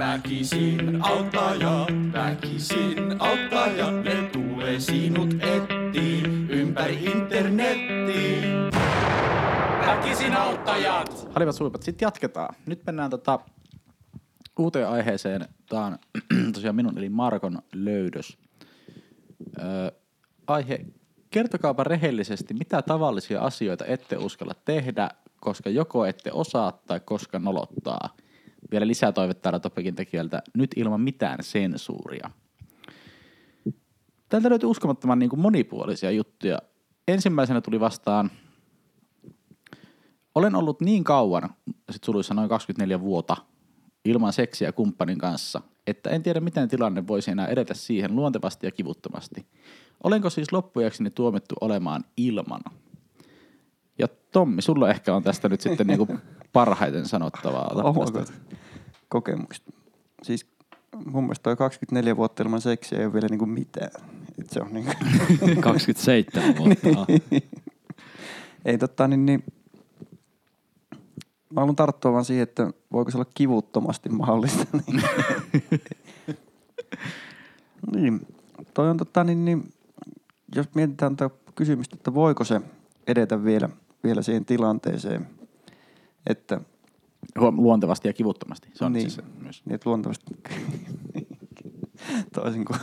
Väkisin auttaa väkisin auttaa ne tulee sinut etsiin ympäri internettiin. Väkisin auttajat! Halivat suipat. Sitten jatketaan. Nyt mennään tota uuteen aiheeseen. Tämä on tosiaan minun eli Markon löydös. Öö, aihe. Kertokaapa rehellisesti, mitä tavallisia asioita ette uskalla tehdä, koska joko ette osaa tai koska nolottaa. Vielä lisää toivetta täällä Topekin tekijältä. Nyt ilman mitään sensuuria. Täältä löytyy uskomattoman niin kuin monipuolisia juttuja. Ensimmäisenä tuli vastaan – olen ollut niin kauan, sit suluissa noin 24 vuotta, ilman seksiä kumppanin kanssa, että en tiedä miten tilanne voisi enää edetä siihen luontevasti ja kivuttomasti. Olenko siis loppujakseni tuomittu olemaan ilman? Ja Tommi, sulla ehkä on tästä nyt sitten niinku parhaiten sanottavaa. Ota kokemukset. Siis mun mielestä toi 24 vuotta ilman seksiä ei ole vielä niinku mitään. Et se on niinku 27 vuotta. ei totta niin, niin mä haluan tarttua vaan siihen, että voiko se olla kivuttomasti mahdollista. Niin, niin toi on totta, niin, niin, jos mietitään tätä kysymystä, että voiko se edetä vielä, vielä siihen tilanteeseen, että Huom, luontevasti ja kivuttomasti. Se on niin, siis myös. Niin, että luontevasti. Toisin kuin...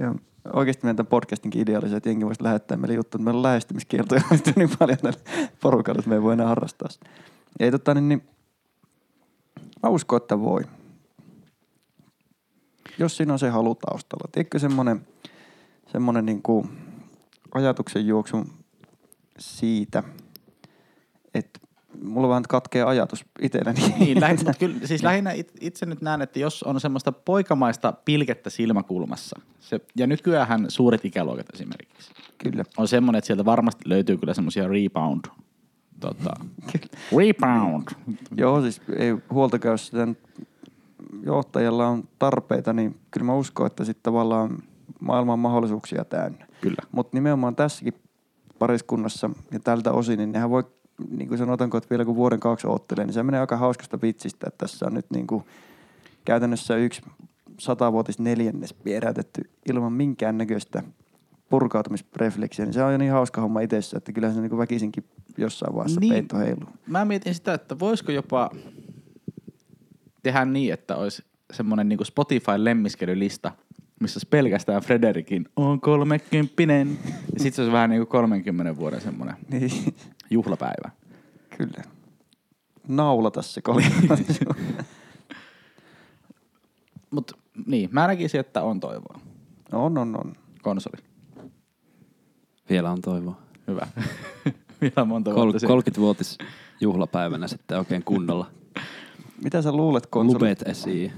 Joo, oikeasti meidän podcastinkin idea oli se, että jengi voisi lähettää meille juttu, että meillä on lähestymiskieltoja niin paljon tällä porukalla, että me ei voi enää harrastaa sitä. Ei totta, niin, niin mä uskon, että voi. Jos siinä on se halu taustalla. Tiedätkö semmoinen, semmoinen niin kuin ajatuksen juoksu siitä, mulla vähän katkee ajatus itselläni. Niin, lähin, mutta kyllä, siis lähinnä it, itse nyt näen, että jos on semmoista poikamaista pilkettä silmäkulmassa, se, ja nykyään suuret ikäluokat esimerkiksi, Kyllä. on semmoinen, että sieltä varmasti löytyy kyllä semmoisia rebound, tota, rebound. Joo, siis ei huolta jos johtajalla on tarpeita, niin kyllä mä uskon, että sitten tavallaan maailman mahdollisuuksia täynnä. Kyllä. Mutta nimenomaan tässäkin pariskunnassa ja tältä osin, niin nehän voi, niin kuin sanotaanko, että vielä kun vuoden kaksi oottelee, niin se menee aika hauskasta vitsistä, että tässä on nyt niin kuin käytännössä yksi satavuotis neljännes pieräytetty ilman minkäännäköistä purkautumisrefleksiä, niin se on jo niin hauska homma itsessä, että kyllä se niin väkisinkin jossain vaiheessa niin. peitto heiluu. Mä mietin sitä, että voisiko jopa tehdä niin, että olisi semmoinen niin Spotify-lemmiskelylista, missä pelkästään Frederikin on kolmekymppinen. Ja sitten se olisi vähän niin kuin 30 vuoden semmoinen Niin, juhlapäivä. kyllä. Naulata se kolme. Mutta niin, mä näkisin, että on toivoa. on, on, on. Konsoli. Vielä on toivoa. Hyvä. Vielä monta Kol- vuotta siitä. 30-vuotis juhlapäivänä sitten oikein kunnolla. Mitä sä luulet, konsoli? Lupet esiin.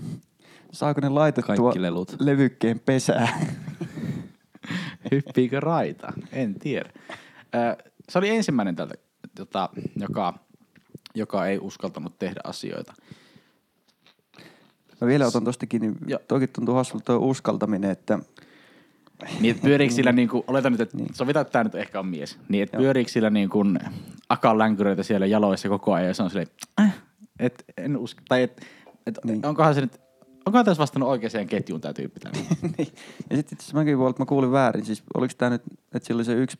Saako ne laitettua Kaikki lelut. levykkeen pesään? Hyppiikö raita? En tiedä. Ö, Se oli ensimmäinen tältä, tota, joka, joka ei uskaltanut tehdä asioita. Mä vielä otan tosta kiinni. Joo. Toki tuntuu hassulta tuo uskaltaminen, että Niin, että pyöriikö sillä niin kuin, oletan nyt, että niin. sovitaan, että tämä nyt ehkä on mies. Niin, että pyöriikö sillä niin kuin akan länkyröitä siellä jaloissa koko ajan ja se on silleen, äh, että en usko, tai että et, Niin. niin. onkohan se nyt, onkohan tässä vastannut oikeaan ketjuun tämä tyyppi tänne? niin. Ja sitten itse asiassa mäkin voi olla, että mä kuulin väärin. Siis oliko tää nyt, että sillä oli se yksi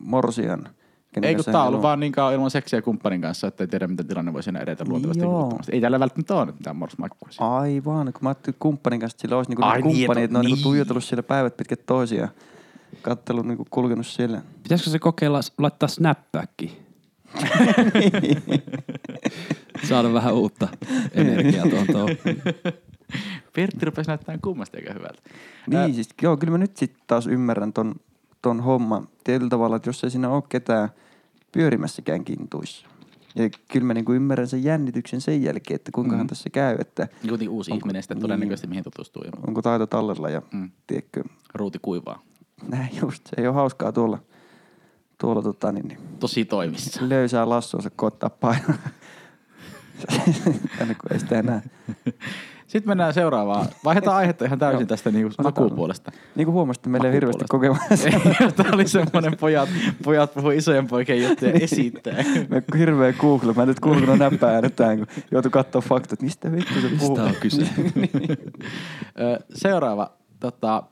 morsian? kenen Ei kun tää on ollut on- vaan niin kauan ilman seksiä kumppanin kanssa, että ei tiedä, miten tilanne voisi enää edetä luontevasti Joo. Ei tällä välttämättä ole nyt mitään morsmakkua. Aivan, kun mä ajattelin että kumppanin kanssa, että sillä olisi niinku Ai Ai niin, kumppani, että- että ne on niinku niin. tuijotellut siellä päivät pitkät toisia. Kattellut niinku kulkenut siellä. Pitäisikö se kokeilla laittaa snapbacki? Saada vähän uutta energiaa tuohon touhuun. Pertti rupesi näyttämään kummasti eikä hyvältä. Niin, siis joo, kyllä mä nyt sitten taas ymmärrän ton, ton homman tietyllä tavalla, että jos ei siinä ole ketään pyörimässäkään kintuissa. Ja kyllä mä niinku ymmärrän sen jännityksen sen jälkeen, että kuinkahan Mm. tässä käy, että Kuitenkin uusi Onko- ihminen sitten niin. todennäköisesti mihin tutustuu. Ja onko taito tallella ja Mm. tiedätkö, ruuti kuivaa. näin just, se ei ole hauskaa tuolla, tuolla tota, niin, niin, Tosi toimissa. löysää lassonsa koittaa painaa. Tänne kun ei sitä enää. Sitten mennään seuraavaan. Vaihdetaan aihetta ihan täysin tästä niinku Otetaan. makupuolesta. Niin kuin huomasitte, meillä ei hirveästi kokemusta. Tämä oli semmoinen pojat, pojat puhuu isojen poikien juttuja esittää. Me hirveä Google. Mä nyt Google näppää äänetään, kun joutu katsoa faktat. Mistä vittu se puhuu? Mistä on kyse? Ö, Seuraava. Tota,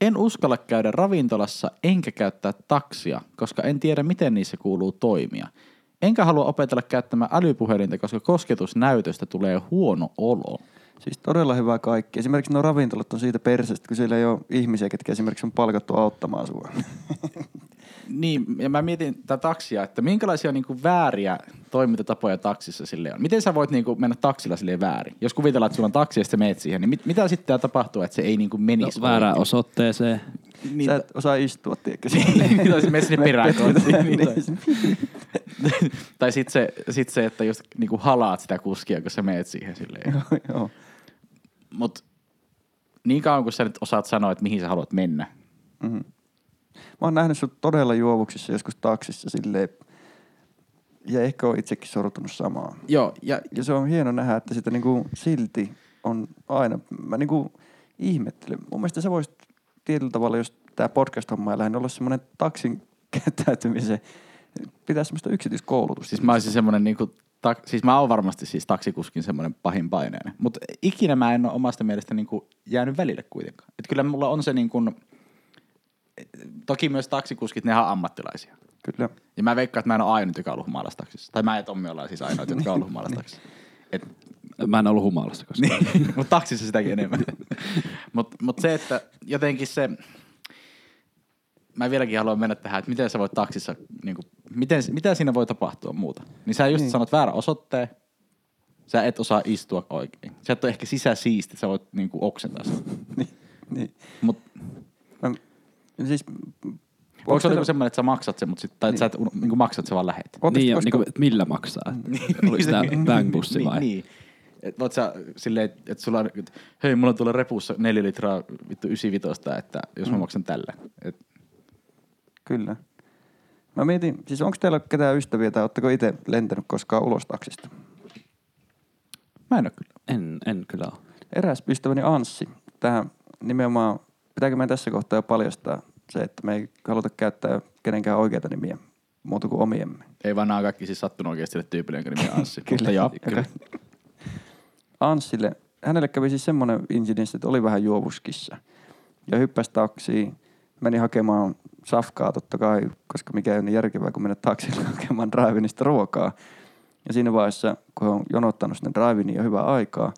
en uskalla käydä ravintolassa enkä käyttää taksia, koska en tiedä, miten niissä kuuluu toimia. Enkä halua opetella käyttämään älypuhelinta, koska kosketusnäytöstä tulee huono olo. Siis todella hyvä kaikki. Esimerkiksi nuo ravintolat on siitä persestä, kun siellä ei ole ihmisiä, ketkä esimerkiksi on palkattu auttamaan sua. Niin, ja mä mietin tätä taksia, että minkälaisia niinku vääriä toimintatapoja taksissa sille on. Miten sä voit niinku mennä taksilla silleen väärin? Jos kuvitellaan, että sulla on taksi ja sitten meet siihen, niin mit, mitä sitten tapahtuu, että se ei niinku No, menisi? väärään oikein? osoitteeseen. Niin, Sä et osaa istua, tiedätkö? Niin, tai sit menet sinne peräkonttiin. Niin, tai- Niin, sitten se, sit se, että just niinku halaat sitä kuskia, kun sä meet siihen silleen. joo, joo. Mut niin kauan kun sä nyt osaat sanoa, että mihin sä haluat mennä. Mm-hmm. Mä oon nähnyt sut todella juovuksissa joskus taksissa silleen, ja ehkä oon itsekin sortunut samaan. Joo, ja Ja se on hieno nähdä, että sitä niinku silti on aina, mä niinku ihmettelen. Mun mielestä sä voisit tietyllä tavalla, jos tää podcast-homma ei lähde, olla semmoinen taksin käyttäytymisen, pitää semmoista yksityiskoulutusta. siis mä olisin semmonen niinku, tak, siis mä oon varmasti siis taksikuskin semmonen pahin paineinen. Mutta ikinä mä en ole omasta mielestä niinku jäänyt välille kuitenkaan. Et kyllä mulla on se niinku, toki myös taksikuskit, ne on ammattilaisia. Kyllä. Ja mä veikkaan, että mä en ole ainut, joka on ollut humalaistaksissa. Tai mä ja Tommi ollaan siis ainoat, jotka on ollut humalaistaksissa. Et Mä en ollut humalassa koskaan. Niin, mutta taksissa sitäkin enemmän. Mutta mut se, että jotenkin se, mä vieläkin haluan mennä tähän, että miten sä voit taksissa, niin kuin, miten, mitä siinä voi tapahtua muuta. Niin sä just Niin. niin. sanot väärän osoitteen, sä et osaa istua oikein. Sä et ole ehkä sisäsiisti, sä voit niin kuin, oksentaa sen. niin, niin. Mut Mä, siis, onko se niinku semmoinen, että sä maksat sen, mutta sit, tai että sä et niin kuin maksat, sä vaan lähet? Ootteko niin, niin kuin, että millä maksaa? Oliko sitä bangbussi vai? Niin, niin. Et voit sä silleen, että et sulla on, et, hei, mulla on tuolla repussa neljä litraa vittu 95, että jos mä maksan tällä. Et, Kyllä. Mä mietin, siis onko teillä ketään ystäviä tai ootteko itse lentänyt koskaan ulos taksista? mä en oo kyllä. En, en kyllä ole. Eräs ystäväni Anssi, tähän nimenomaan, pitääkö meidän tässä kohtaa jo paljastaa se, että me ei haluta käyttää kenenkään oikeita nimiä muuta kuin omiemme. Ei vaan nämä kaikki siis sattunut oikeasti sille tyypille, jonka nimi on Anssi. Kyllä. Mutta joo, Kyllä. Anssille, hänelle kävi siis semmoinen insidenssi, että oli vähän juovuskissa. Ja hyppäsi taksiin, meni hakemaan safkaa totta kai, koska mikä ei ole niin järkevää, kun mennä taksilla hakemaan drive ruokaa. Ja siinä vaiheessa, kun on jonottanut sinne drive jo hyvää aikaa,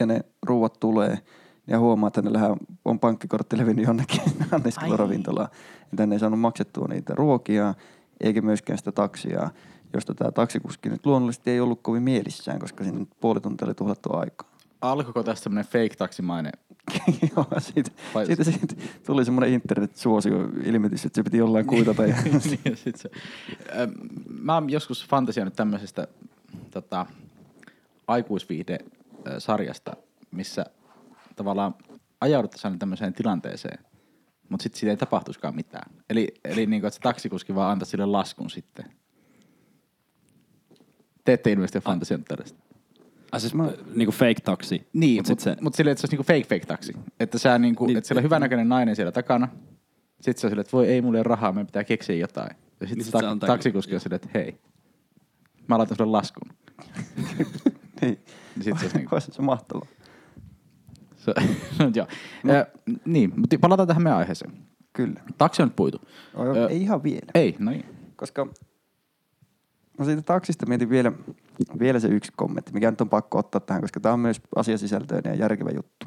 ja ne ruuat tulee, ja huomaa, että hänellä on pankkikortti levinnyt jonnekin anniskeluravintolaan. Tänne ei saanut maksettua niitä ruokia, eikä myöskään sitä taksia, josta tämä taksikuski nyt luonnollisesti ei ollut kovin mielissään, koska siinä nyt puoli tuntia oli tuhlattu aikaa. alkoiko tästä semmoinen fake taksimainen? Joo, siitä, Vai- siitä, siitä, tuli semmoinen internet-suosio ilmitys, että se piti jollain kuitata. Ja, niin, sit se, mä oon joskus fantasioinut tämmöisestä tota, aikuisviihde-sarjasta, missä tavallaan ajauduttaisiin tämmöiseen tilanteeseen, mutta sitten siitä ei tapahtuisikaan mitään. Eli, eli niin kuin, että se taksikuski vaan antaa sille laskun sitten. Te ette ilmeisesti ole fantasioinut tällaista. Ah, siis Mä- niinku fake taksi. Niin, Mut mutta mut, se, mut silleen, että se olisi niinku fake fake taksi. Että, sä niinku, Niin, että siellä on hyvänäköinen nainen siellä takana. Sitten on silleen, että voi ei mulle ole rahaa, meidän pitää keksiä jotain. Ja sitten Niin sit ta- taksikuski on silleen, että hei, mä laitan sulle laskun. niin, Niin sit se olisi niinku, se mahtavaa. se, joo. Ö, niin, mutta palataan tähän meidän aiheeseen. Kyllä. Taksi on nyt puitu. O, Ö, ei ihan vielä. Ei, no niin. Koska no siitä taksista mietin vielä, vielä se yksi kommentti, mikä nyt on pakko ottaa tähän, koska tämä on myös asiasisältöinen ja järkevä juttu.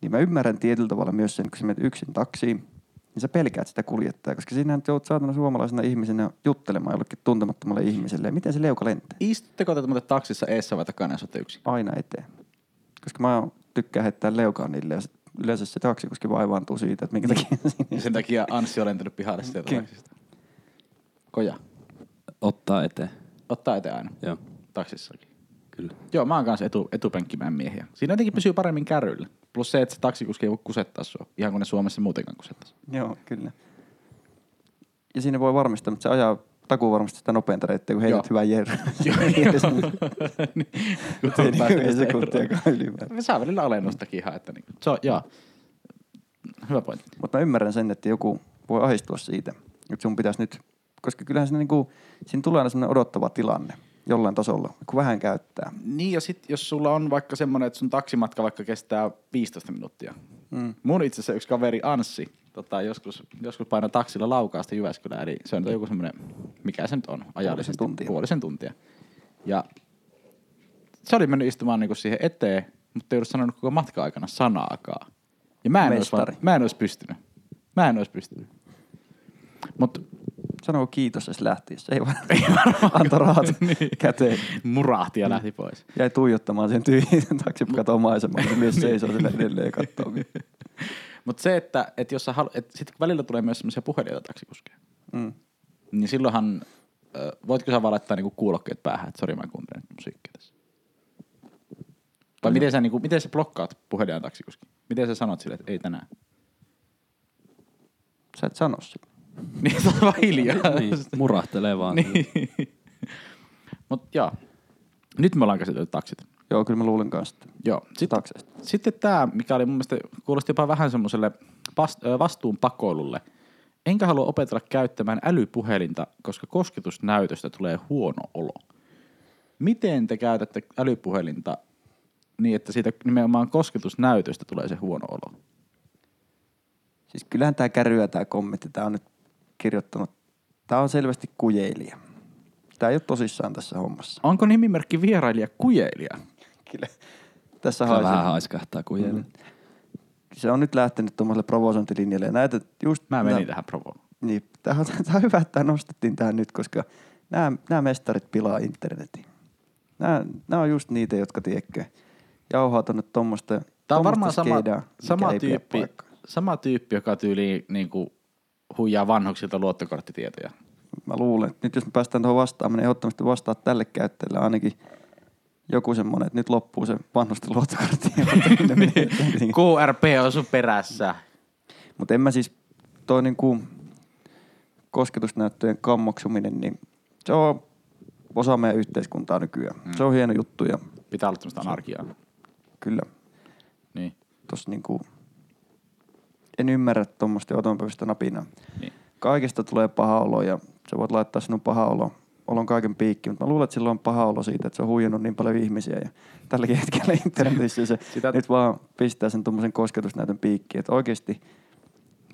Niin mä ymmärrän tietyllä tavalla myös sen, kun sä menet yksin taksiin, niin sä pelkäät sitä kuljettajaa, koska sinähän joudut saatana suomalaisena ihmisenä juttelemaan jollekin tuntemattomalle ihmiselle. Ja miten se leuka lentää? Istutteko te muuten taksissa eessä vai takana, jos olette yksin? Aina eteen. Koska mä tykkään heittää leukaa niille ja yleensä se taksikuski vaivaantuu siitä, että minkä takia Ja siinä sen takia Anssi on lentänyt pihalle sieltä taksista. Koja. ottaa eteen. Ottaa eteen aina. Joo, Taksissakin. kyllä. Joo, mä oon kanssa etu, etupenkkimään miehiä. Siinä jotenkin pysyy paremmin kärryillä. Plus se, että se taksikuski ei voi kusettaa sua, ihan kun ne Suomessa muutenkaan kusettaa. Joo, kyllä. Ja siinä voi varmistaa, että se ajaa takuu varmasti sitä nopeinta reittiä, kun heität Joo. hyvän jerry. Joo, Niin, kun Ei sekuntiakaan ylimääräistä. Saa välillä alennustakin ihan, että niin, se on, joo. Hyvä pointti. Mutta mä ymmärrän sen, että joku voi ahistua siitä, että sun pitäisi nyt, koska kyllähän siinä, niinku, siinä tulee aina semmoinen odottava tilanne jollain tasolla, kun vähän käyttää. Niin ja sit jos sulla on vaikka semmoinen, että sun taksimatka vaikka kestää 15 minuuttia. Mm. Mun itse asiassa yksi kaveri Anssi, tota, joskus, joskus painoi taksilla Laukaasta Jyväskylään, eli se on joku semmoinen, mikä se nyt on, ajallisesti, tuntia. puolisen tuntia. Ja se oli mennyt istumaan niinku siihen eteen, mutta ei ollut sanonut koko matka-aikana sanaakaan. Ja mä en, olisi, mä en olisi pystynyt. Mä en olisi pystynyt. Mutta Sanoo kiitos, jos lähti, jos ei vaan antoi rahat Niin. käteen. murahti ja lähti pois. Jäi tuijottamaan sen tyhjän taksikaton maisemaan, se mies seisoo sille edelleen ja katsoo. Mutta se, että, että jos sä halu, että sit välillä tulee myös semmoisia puhelijoita taksikuskeja, Mm. niin silloinhan, ö, voitko sä vaan laittaa niinku kuulokkeet päähän, että sori mä kuuntelen musiikkia tässä. Vai miten sä, niinku, miten sä blokkaat puhelijan taksikuski? Miten sä sanot sille, että ei tänään? Sä et sano sitä. niin sä oot vaan hiljaa. Niin, murahtelee vaan. niin. Mut joo. Nyt me ollaan käsitelty taksit. Joo, kyllä mä luulen kanssa, että Joo. Sitten, takseista. sitten tämä, mikä oli mun mielestä, kuulosti jopa vähän semmoiselle vastuun pakoilulle. Enkä halua opetella käyttämään älypuhelinta, koska kosketusnäytöstä tulee huono olo. Miten te käytätte älypuhelinta niin, että siitä nimenomaan kosketusnäytöstä tulee se huono olo? Siis kyllähän tää kärryä tää kommentti. Tää on nyt kirjoittanut. Tää on selvästi kujeilija. Tää ei ole tosissaan tässä hommassa. Onko nimimerkki vierailija kujeilija? Kyllä. Tässä haisee. vähän haiskahtaa kuin mm. Se on nyt lähtenyt tuommoiselle provosointilinjalle. Ja näitä just... Mä menin nää- tähän provoon. Niin, tämä on, on hyvä, että tämä nostettiin tähän nyt, koska nämä, nämä mestarit pilaa internetin. Nämä, nämä on just niitä, jotka tiedätkö, jauhaa tuonne tuommoista Tämä on varmaan sama, skeidaa, sama, tyyppi, sama tyyppi, joka tyyliin niin kuin, huijaa vanhuksilta luottokorttitietoja. Mä luulen, että nyt jos me päästään tuohon vastaamaan, niin ehdottomasti vastaa tälle käyttäjälle ainakin joku semmoinen, että nyt loppuu se vanhusten luottokortti. QRP on sun perässä. Mutta en mä siis, toi niinku kosketusnäyttöjen kammoksuminen, niin se on osa meidän yhteiskuntaa nykyään. Mm. Se on hieno juttu ja Pitää olla tämmöistä anarkiaa. kyllä Niin. tossa niinku, en ymmärrä tuommoista otonpäiväistä napinaa. Niin. Kaikesta tulee paha olo ja sä voit laittaa sinun paha olo, olon kaiken piikki, mutta mä luulen, että sillä on paha olo siitä, että se on huijannut niin paljon ihmisiä ja tälläkin hetkellä internetissä se Sitä- nyt vaan pistää sen tuommoisen kosketusnäytön piikkiin, että oikeasti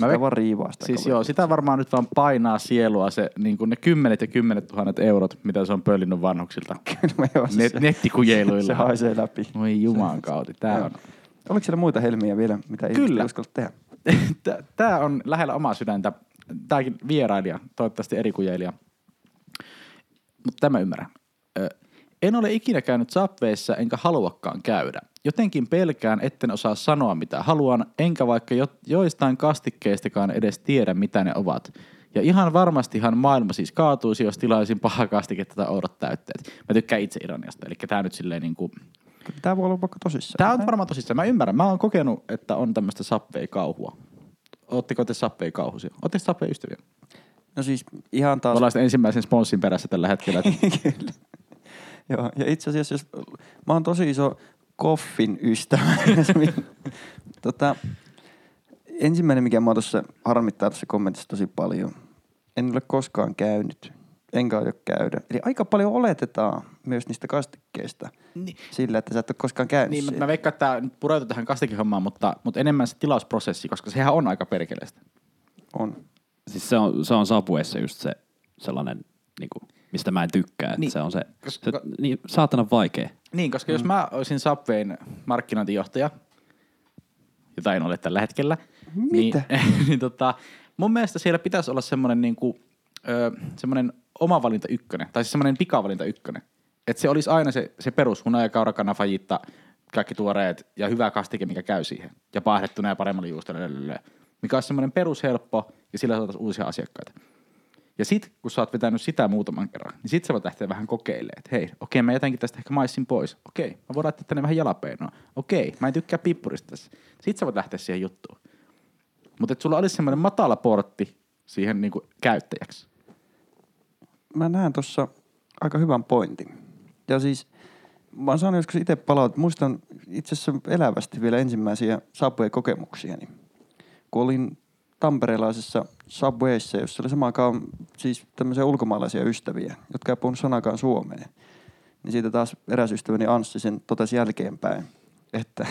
Mä sitä veik- vaan riivaa sitä Siis kaveria. joo, sitä varmaan nyt vaan painaa sielua se, niin kuin ne kymmenet ja kymmenet tuhannet eurot, mitä se on pöllinyt vanhuksilta. Kyllä joo, Net, se, nettikujeiluilla. se haisee läpi. Oi juman kautta, tää on. Oliko siellä muita helmiä vielä, mitä Kyllä. ei uskalla tehdä? Tää on lähellä omaa sydäntä. Tääkin vierailija, toivottavasti eri kujeilija. Mutta tämä ymmärrän. En ole ikinä käynyt Subwayssa enkä haluakaan käydä. Jotenkin pelkään, etten osaa sanoa mitä haluan, enkä vaikka jo, joistain kastikkeistakaan edes tiedä mitä ne ovat. Ja ihan varmastihan maailma siis kaatuisi, jos tilaisin paha kastiketta tai oudot täytteet. Mä tykkään itse ironiasta, eli tää nyt silleen niinku... Kyllä Tää voi olla vaikka tosissaan. Tää on varmaan tosissaan, mä ymmärrän. Mä oon kokenut, että on tämmöistä Subway-kauhua. Ootteko te Subway-kauhusia? Ootteko Subway-ystäviä? No siis ihan taas... Ollaan sitten ensimmäisen sponssin perässä tällä hetkellä. Kyllä. Joo, ja itse asiassa, jos, mä oon tosi iso koffin ystävä. tota, ensimmäinen, mikä mä tuossa harmittaa tässä kommentissa tosi paljon. En ole koskaan käynyt, enkä aio käydä. Eli aika paljon oletetaan myös niistä kastikkeista Niin. sillä, että sä et ole koskaan käynyt Niin, mä, siellä. mä veikkaan, että tämä pureutuu tähän kastikehommaan, mutta, mutta enemmän se tilausprosessi, koska sehän on aika perkeleistä. On. Siis se on, se on Subwayssa just se sellainen, niin kuin, mistä mä en tykkää. Että Niin, se on se, koska- se niin, saatana vaikea. Niin, koska mm. jos mä olisin Subwayn markkinointijohtaja, jota en ole tällä hetkellä, Mitä? niin, niin tota, mun mielestä siellä pitäisi olla semmoinen niinku, ö, semmoinen omavalinta ykkönen, tai siis semmoinen pikavalinta ykkönen. Että se olisi aina se, se perus, hunajakaura, kanafajitta, kaikki tuoreet ja hyvä kastike, mikä käy siihen. Ja paahdettuna ja paremmalla juustolla, mikä olisi semmoinen perushelppo ja sillä saataisiin uusia asiakkaita. Ja sit, kun sä oot vetänyt sitä muutaman kerran, niin sit sä voit lähteä vähän kokeilemaan, että hei, okei, mä jätänkin tästä ehkä maissin pois. Okei, mä voin laittaa tänne vähän jalapeenoa. Okei, mä en tykkää pippurista tässä. Sit sä voit lähteä siihen juttuun. Mutta että sulla olisi semmoinen matala portti siihen niinku käyttäjäksi. Mä näen tuossa aika hyvän pointin. Ja siis mä oon joskus itse palaut, muistan itse asiassa elävästi vielä ensimmäisiä Subway-kokemuksiani. Kun olin tamperelaisessa Subwayssa, jossa oli samaan siis tämmöisiä ulkomaalaisia ystäviä, jotka ei puhunut sanakaan suomeen. Niin siitä taas eräs ystäväni Anssi sen totesi jälkeenpäin, että,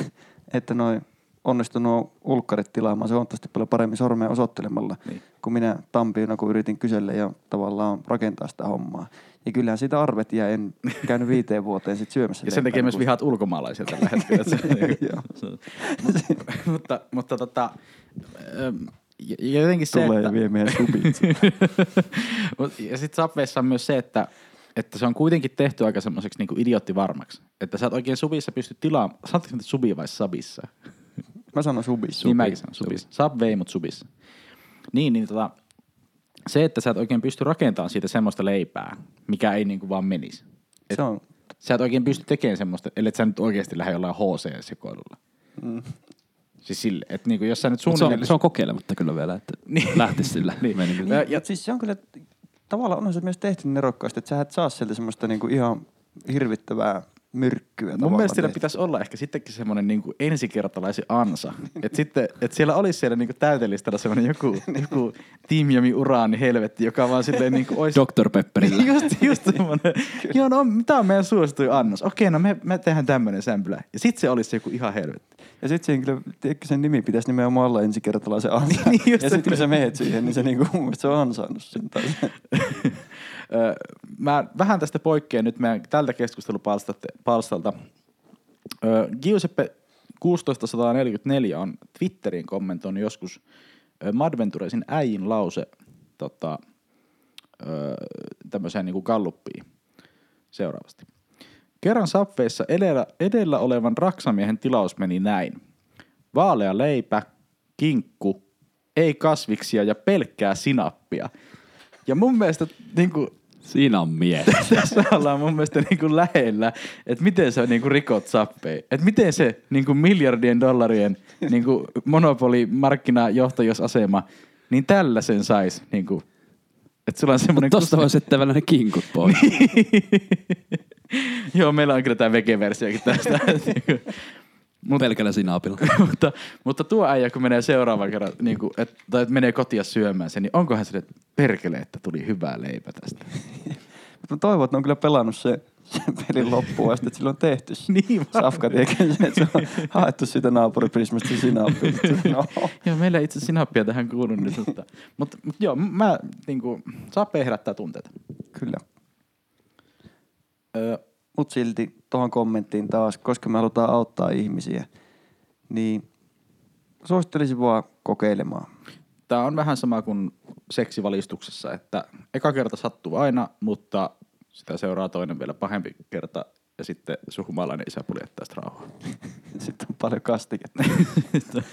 että noin onnistui nuo ulkkarit tilaamaan se huomattavasti paljon paremmin sormea osoittelemalla, Niin. niin. kun minä Tampiona, kun yritin kysellä ja tavallaan rakentaa sitä hommaa. Ja kyllähän siitä arvet jäi, en käynyt viiteen vuoteen sit syömässä. Ja sen takia myös niin vihaat ulkomaalaisia tällä hetkellä. se- mutta, mutta tota, ähm, ja ja jotenkin se, Tulee että, ja vie meidän subit. Ja sitten Subwayssa on myös se, että, että se on kuitenkin tehty aika semmoiseksi niinku idioottivarmaksi. Että sä et oikein subissa pysty tilaamaan, sanotko nyt subi vai sabissa? Mä sanon subis. Niin mäkin sanon subissa. Subway, mutta subissa. Niin, niin tota, se, että sä et oikein pysty rakentamaan siitä semmoista leipää, mikä ei niinku vaan menisi. Et Se on, Sä et oikein pysty tekemään semmoista, ellei sä nyt oikeasti lähde jollain HC-sekoilulla. mm, Siis sille, että niinku, jos sä nyt Mut se, on, suunnilleen... se on kokeilematta kyllä vielä, että Niin. lähtisi sillä Niin. menillä. Ja- ja, siis se on kyllä, tavallaan on se myös tehty niin nerokkaasti, että sä et saa sieltä semmoista niinku ihan hirvittävää myrkkyä. Mun mielestä siellä pitäisi olla ehkä sittenkin semmoinen niinku ensikertalaisen ansa. että sitten, että siellä olisi siellä niinku täytelistalla semmoinen joku, joku tiimiami uraani helvetti, joka vaan silleen niinku olisi... Dr. Pepperillä. just, just semmoinen. Joo, no tämä on meidän suosituin annos. Okei, no me, me tehdään tämmöinen sämpylä. Ja sitten se olisi joku ihan helvetti. Ja sitten siinä kyllä, tiedätkö, sen nimi pitäisi nimenomaan olla ensikertalaisen ansa. Niin, just ja se. sitten kun sä meet siihen, niin se niinku, mun mielestä se on ansainnut sen. Mä vähän tästä poikkean nyt meidän tältä keskustelupalstalta. Giuseppe 1644 on Twitteriin kommentoinut joskus Madventuresin äijin lause tota, tämmöiseen niin galluppiin seuraavasti. Kerran Subwayssa edellä, edellä olevan raksamiehen tilaus meni näin. Vaalea leipä, kinkku, ei kasviksia ja pelkkää sinappia. Ja mun mielestä niin kuin, Siinä on mies. tässä ollaan mun mielestä niin kuin lähellä, että miten sä niin kuin rikot Subway. Että miten se niin kuin miljardien dollarien niin kuin monopolimarkkinajohtajusasema, niin tällä sen sais. Niin kuin, että sulla on semmoinen... Tosta voisi jättää ne kinkut pois. Joo, meillä on kyllä tämä vege-versiokin tästä. Mut, Pelkällä sinapilla. mutta, mutta tuo äijä, kun menee seuraavan kerran, niin kuin, et, tai et menee kotia syömään sen, niin onkohan se, että perkele, että tuli hyvää leipä tästä. Mutta mä toivon, että ne on kyllä pelannut se, sen pelin loppuun asti, että sillä on tehty. Niin. Safka tekee sen, että se on haettu siitä naapuriprismasta sinappi. No. Joo, meillä ei itse sinappia tähän kuulu nyt, mutta, mutta, mutta joo, mä niinku, Sape herättää tunteita. Kyllä. Öö, Mutta silti tuohon kommenttiin taas, koska me halutaan auttaa ihmisiä, niin suosittelisin vaan kokeilemaan. Tämä on vähän sama kuin seksivalistuksessa, että eka kerta sattuu aina, mutta sitä seuraa toinen vielä pahempi kerta ja sitten sun humalainen isä puljettaa sitä rauhaa. Sitten on paljon kastiketta.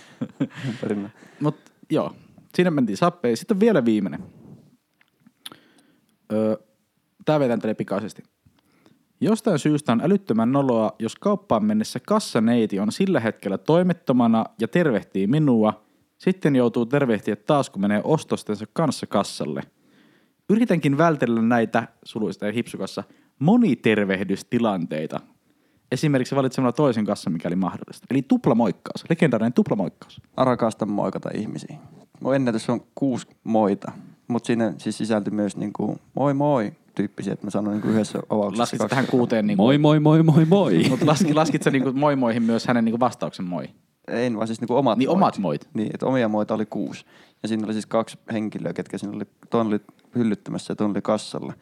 Mutta joo, siinä mentiin sappeen. Sitten vielä viimeinen. Öö, Tämä vetäntele pikaisesti. Jostain syystä on älyttömän noloa, jos kauppaan mennessä kassaneiti on sillä hetkellä toimettomana ja tervehtii minua, sitten joutuu tervehtiä taas, kun menee ostostensa kanssa kassalle. Yritänkin vältellä näitä, suluista ja hipsukassa, monitervehdystilanteita. Esimerkiksi valitsemalla toisen kassan, mikäli mahdollista. Eli tuplamoikkaus, legendaarinen tuplamoikkaus. Mä rakastan moikata ihmisiä. Mun ennätys on kuusi moita, mutta siinä siis sisältyi myös niinku moi moi tyyppisiä, että mä sanoin niinku yhdessä avauksessa. Laskit kaksi tähän kuuteen niin Moi moi moi moi moi. Mutta laski, laskit sä niinku moi moihin myös hänen niinku vastauksen moi? En vaan siis niinku omat Niin moit. omat moit. Niin, että omia moita oli kuusi. Ja siinä oli siis kaksi henkilöä, ketkä siinä oli, toinen oli hyllyttämässä ja toinen oli kassalla.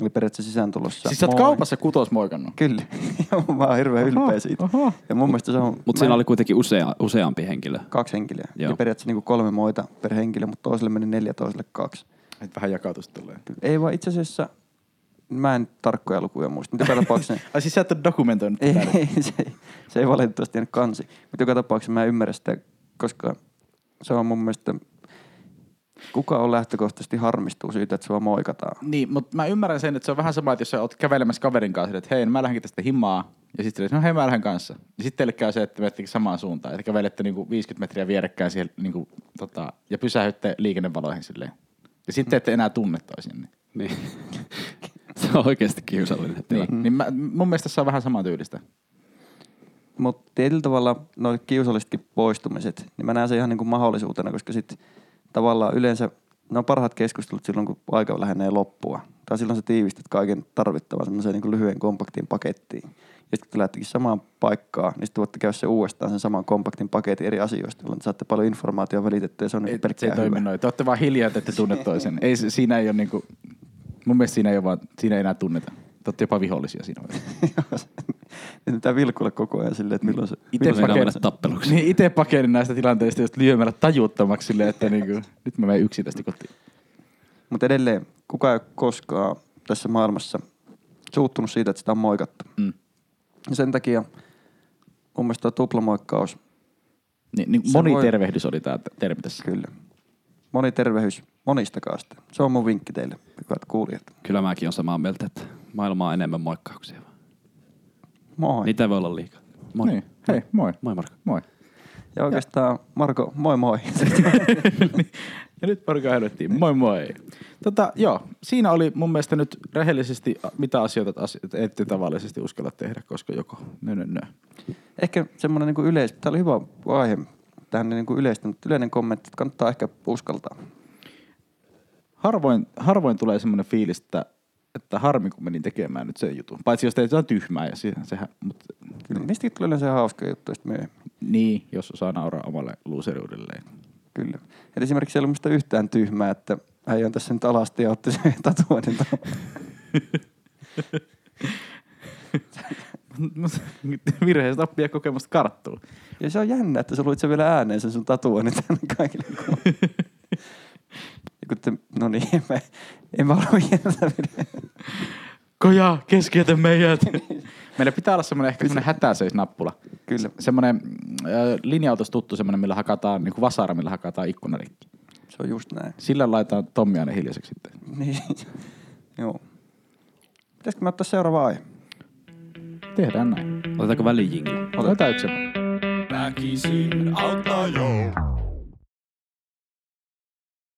Oli periaatteessa sisääntulossa. Siis sä oot Moi. kaupassa kutosmoikannut? Kyllä. mä oon hirveän ylpeä siitä. oho. Ja mun mielestä se on... Mutta siinä oli kuitenkin usea, useampi henkilö. Kaksi henkilöä. Joo. Ja periaatteessa niinku kolme moita per henkilö, mutta toiselle meni neljä, toiselle kaksi. Et vähän jakautus tulee. Ei vaan itse asiassa, mä en tarkkoja lukuja muista, mutta joka tapauksessa... Ai siis sä et ole dokumentoinut ei, tätä? se, ei- se ei valitettavasti jäänyt kansi. Mutta joka tapauksessa mä en ymmärrä sitä, koska se on mun mielestä... Kuka on lähtökohtaisesti harmistuu siitä, että sua moikataan? Niin, mutta mä ymmärrän sen, että se on vähän sama, että jos sä oot kävelemässä kaverin kanssa, että hei, no mä lähdenkin tästä himaa. Ja sitten no hei, mä lähden kanssa. Ja sitten teille käy se, että menettekin samaan suuntaan. Että kävelette niinku 50 metriä vierekkäin siellä, niinku, tota, ja pysähytte liikennevaloihin silleen. Ja sitten ette enää tunne toisianne. Niin. se on oikeasti kiusallinen. Niin, Mm. niin mä, mun mielestä se on vähän saman tyylistä. Mutta tietyllä tavalla noin kiusallisetkin poistumiset, niin mä näen sen ihan niin kuin mahdollisuutena, koska sitten tavallaan yleensä ne on parhaat keskustelut silloin, kun aika lähenee loppua. Tai silloin sä tiivistät kaiken tarvittavan semmoiseen niin kuin lyhyen kompaktiin pakettiin. Ja sitten kun lähtikin samaan paikkaan, niin sitten voitte käydä se uudestaan sen saman kompaktin paketin eri asioista, jolloin te saatte paljon informaatiota välitettyä ja se on niin Ei, se ei pelkkää toimi hyvä. noin. Te olette vaan hiljaa, että ette tunne toisen. Ei, se- siinä ei ole niinku, mun mielestä siinä ei, vaan, siinä ei enää tunneta. Te olette jopa vihollisia siinä vaiheessa. Nyt pitää vilkuilla koko ajan silleen, että milloin se... Ite milloin se Voidaan pakene- mennä tappeluksi. Niin itse pakenin näistä tilanteista just lyömällä tajuttomaksi silleen, että niinku, nyt mä menen yksin tästä kotiin. Mutta edelleen, kuka ei ole koskaan tässä maailmassa suuttunut siitä, että sitä on moikattu. Mm. Ja sen takia mun mielestä tuo tuplamoikkaus, Niin, niin moni voi- tervehdys oli tämä termi tässä. kyllä. Moni tervehys, monistakaa sitä. Se on mun vinkki teille, hyvät kuulijat. Kyllä mäkin on samaa mieltä, että maailma on enemmän moikkauksia. Moi. Niitä voi olla liikaa. Moi. Niin. Hei, moi. Moi Marko. Moi. Ja oikeastaan, Marko, moi moi. Ja nyt porukka helvettiin. Moi moi. Tota, joo, siinä oli mun mielestä nyt rehellisesti, mitä asioita ette tavallisesti uskalla tehdä, koska joko nö, nö, nö. ehkä semmoinen niin yleis... Tämä oli hyvä aihe tähän niin kuin yleistä, mutta yleinen kommentti, että kannattaa ehkä uskaltaa. Harvoin, harvoin tulee semmoinen fiilis, että, että harmi kun menin tekemään nyt sen jutun. Paitsi jos teet jotain tyhmää ja se, sehän, mutta Kyllä, niistäkin tulee yleensä hauska juttu sitten myöhemmin. niin, jos osaa nauraa omalle luuseriudelleen. Kyllä. Et esimerkiksi ei ollut musta yhtään tyhmää, että äijä on tässä nyt alasti ja otti sen tatuoinnin. Virheistä oppia kokemusta karttuu. Ja se on jännä, että sä luit sen vielä ääneen sen sun tatuoinnin tänne kaikille te, no niin, en mä, en mä halua. Koja, keskeytä meidät. Meillä pitää olla semmoinen ehkä semmoinen hätäseisnappula. Kyllä. Semmoinen äh, linja-autossa tuttu semmoinen, millä hakataan, niin kuin vasara, millä hakataan ikkuna rikki. Se on just näin. Sillä laitetaan Tommi aina hiljaiseksi sitten. Niin. Joo. Pitäisikö mä ottaa seuraava aihe? Tehdään näin. Otetaanko väliin jingle? Otetaan yksi. Väkisin auttaa jo.